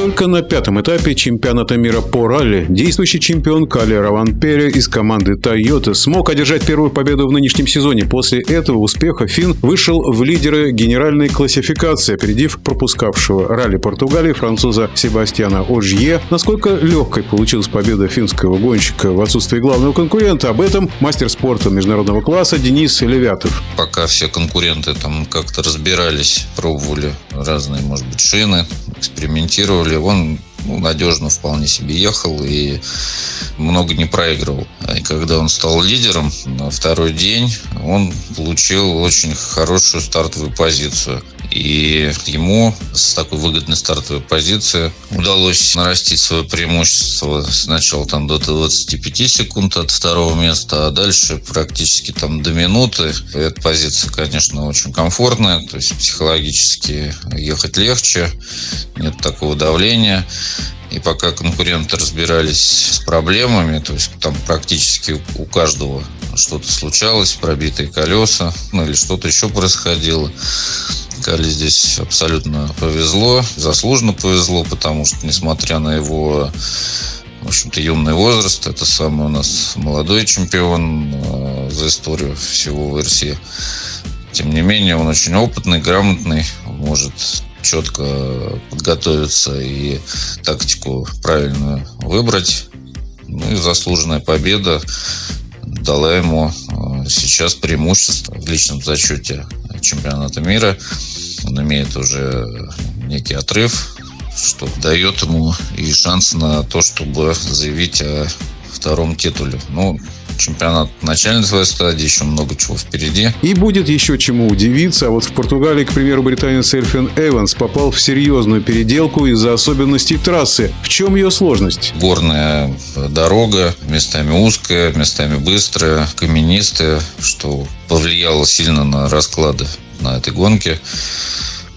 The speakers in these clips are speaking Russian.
Только на пятом этапе чемпионата мира по ралли действующий чемпион Кали Раванпере из команды Toyota смог одержать первую победу в нынешнем сезоне. После этого успеха Фин вышел в лидеры генеральной классификации, опередив пропускавшего ралли Португалии француза Себастьяна Ожье. Насколько легкой получилась победа финского гонщика в отсутствии главного конкурента, об этом мастер спорта международного класса Денис Левятов. Пока все конкуренты там как-то разбирались, пробовали разные, может быть, шины, экспериментировали, он ну, надежно вполне себе ехал и много не проигрывал. И когда он стал лидером на второй день, он получил очень хорошую стартовую позицию. И ему с такой выгодной стартовой позиции удалось нарастить свое преимущество сначала там до 25 секунд от второго места, а дальше практически там до минуты. Эта позиция, конечно, очень комфортная, то есть психологически ехать легче, нет такого давления. И пока конкуренты разбирались с проблемами, то есть там практически у каждого что-то случалось, пробитые колеса, ну или что-то еще происходило. Кали здесь абсолютно повезло, заслуженно повезло, потому что, несмотря на его в общем-то, юный возраст. Это самый у нас молодой чемпион э, за историю всего ВРС. Тем не менее, он очень опытный, грамотный, может четко подготовиться и тактику правильно выбрать. Ну и заслуженная победа дала ему э, сейчас преимущество в личном зачете чемпионата мира. Он имеет уже некий отрыв, что дает ему и шанс на то, чтобы заявить о втором титуле. Ну, чемпионат начальной своей стадии, еще много чего впереди. И будет еще чему удивиться. А вот в Португалии, к примеру, британец Эльфин Эванс попал в серьезную переделку из-за особенностей трассы. В чем ее сложность? Горная дорога, местами узкая, местами быстрая, каменистая, что повлияло сильно на расклады на этой гонке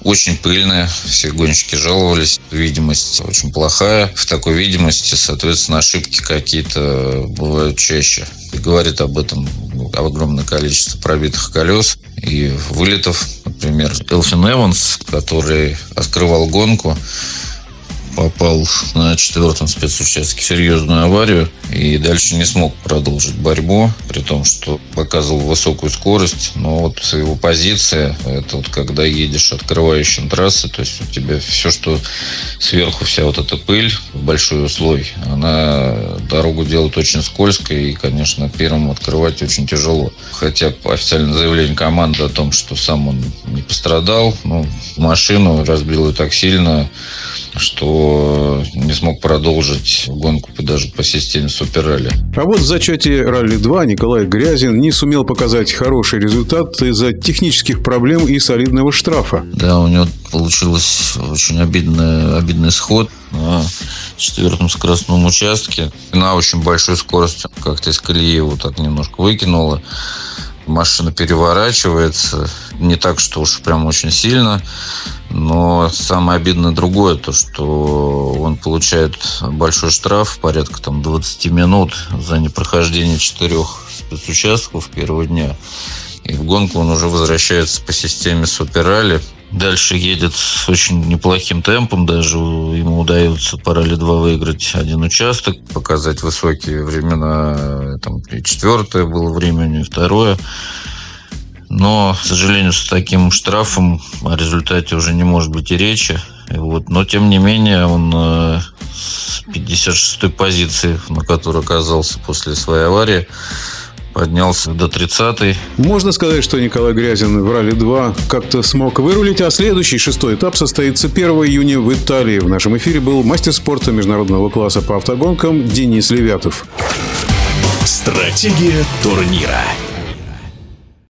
очень пыльная, все гонщики жаловались, видимость очень плохая. В такой видимости, соответственно, ошибки какие-то бывают чаще. И говорит об этом огромное количество пробитых колес и вылетов. Например, Элфин Эванс, который открывал гонку, попал на четвертом спецучастке серьезную аварию и дальше не смог продолжить борьбу, при том, что показывал высокую скорость. Но вот его позиция, это вот когда едешь открывающим трассы, то есть у тебя все, что сверху, вся вот эта пыль, большой слой, она дорогу делает очень скользкой и, конечно, первым открывать очень тяжело. Хотя официальное заявление команды о том, что сам он не пострадал, ну, машину разбил и так сильно, что не смог продолжить гонку даже по системе Суперралли. А вот в зачете Ралли-2 Николай Грязин не сумел показать хороший результат из-за технических проблем и солидного штрафа. Да, у него получилось очень обидный, обидный сход на четвертом скоростном участке. На очень большой скорости как-то из колеи его так немножко выкинуло. Машина переворачивается. Не так, что уж прям очень сильно. Но самое обидное другое, то что он получает большой штраф, порядка там 20 минут за непрохождение четырех спецучастков первого дня. И в гонку он уже возвращается по системе Суперали. Дальше едет с очень неплохим темпом, даже ему удается по ралли-2 выиграть один участок, показать высокие времена, четвертое было время, и второе. Но, к сожалению, с таким штрафом о результате уже не может быть и речи. Вот. Но, тем не менее, он э, с 56-й позиции, на которой оказался после своей аварии, поднялся до 30-й. Можно сказать, что Николай Грязин в Ралли-2 как-то смог вырулить, а следующий, шестой этап, состоится 1 июня в Италии. В нашем эфире был мастер спорта международного класса по автогонкам Денис Левятов. Стратегия турнира.